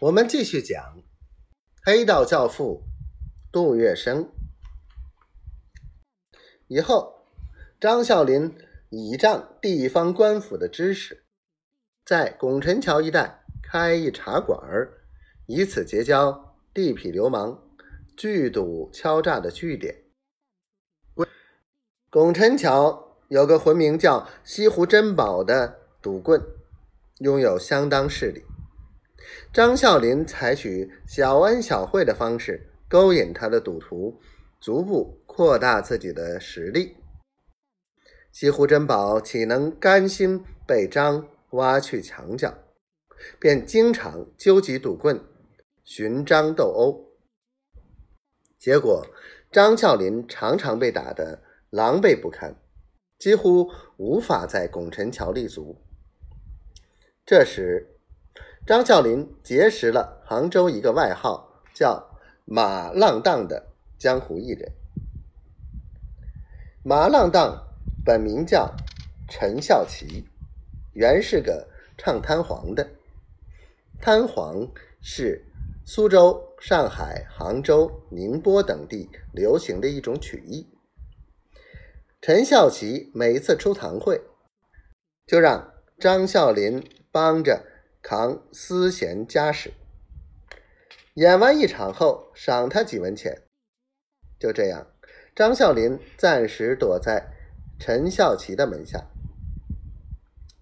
我们继续讲黑道教父杜月笙。以后，张啸林倚仗地方官府的支持，在拱辰桥一带开一茶馆儿，以此结交地痞流氓、聚赌敲诈的据点。拱辰桥有个魂名叫西湖珍宝的赌棍，拥有相当势力。张啸林采取小恩小惠的方式勾引他的赌徒，逐步扩大自己的实力。西湖珍宝岂能甘心被张挖去墙角？便经常纠集赌棍，寻张斗殴。结果，张啸林常常被打得狼狈不堪，几乎无法在拱辰桥立足。这时，张啸林结识了杭州一个外号叫“马浪荡”的江湖艺人。马浪荡本名叫陈孝奇，原是个唱滩簧的。滩簧是苏州、上海、杭州、宁波等地流行的一种曲艺。陈孝奇每一次出堂会，就让张啸林帮着。扛思贤家事，演完一场后赏他几文钱。就这样，张啸林暂时躲在陈孝奇的门下。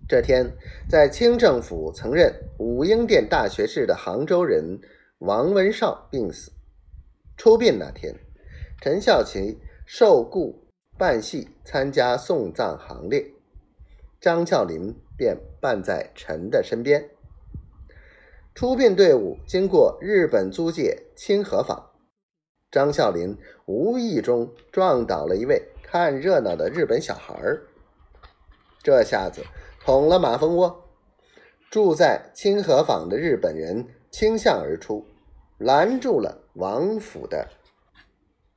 这天，在清政府曾任武英殿大学士的杭州人王文绍病死，出殡那天，陈孝奇受雇办戏参加送葬行列，张啸林便伴在陈的身边。出殡队伍经过日本租界清河坊，张啸林无意中撞倒了一位看热闹的日本小孩儿，这下子捅了马蜂窝。住在清河坊的日本人倾向而出，拦住了王府的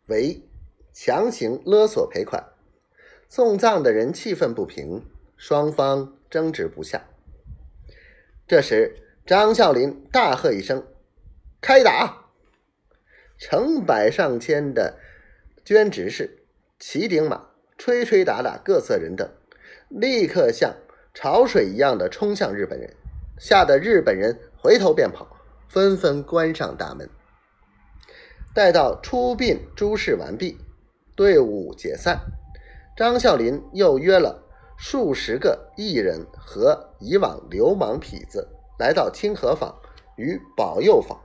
围，强行勒索赔款。送葬的人气愤不平，双方争执不下。这时。张啸林大喝一声：“开打！”成百上千的捐执事骑顶马，吹吹打打，各色人等，立刻像潮水一样的冲向日本人，吓得日本人回头便跑，纷纷关上大门。待到出殡诸事完毕，队伍解散，张啸林又约了数十个艺人和以往流氓痞子。来到清河坊与保佑坊，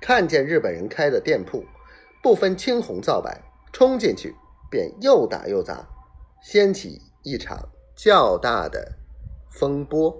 看见日本人开的店铺，不分青红皂白，冲进去便又打又砸，掀起一场较大的风波。